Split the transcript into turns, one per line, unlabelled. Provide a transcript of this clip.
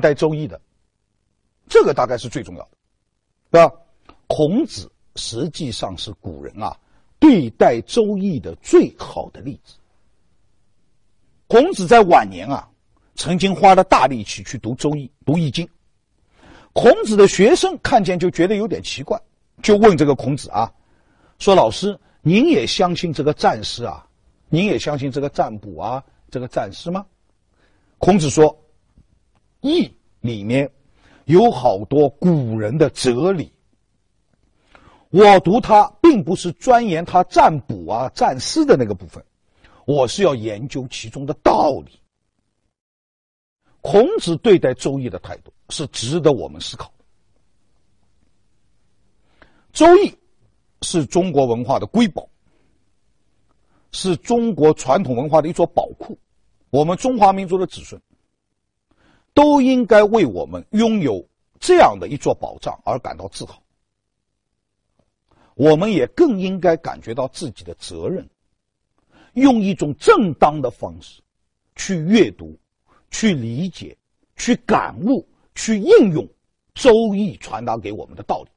待《周易》的，这个大概是最重要的，对吧？孔子实际上是古人啊对待《周易》的最好的例子。孔子在晚年啊，曾经花了大力气去读《周易》、读《易经》。孔子的学生看见就觉得有点奇怪，就问这个孔子啊，说：“老师，您也相信这个战师啊？您也相信这个占卜啊？这个战师吗？”孔子说：“易里面有好多古人的哲理，我读它并不是钻研它占卜啊、占师的那个部分，我是要研究其中的道理。”孔子对待《周易》的态度是值得我们思考。《周易》是中国文化的瑰宝，是中国传统文化的一座宝库。我们中华民族的子孙都应该为我们拥有这样的一座宝藏而感到自豪。我们也更应该感觉到自己的责任，用一种正当的方式去阅读。去理解、去感悟、去应用《周易》传达给我们的道理。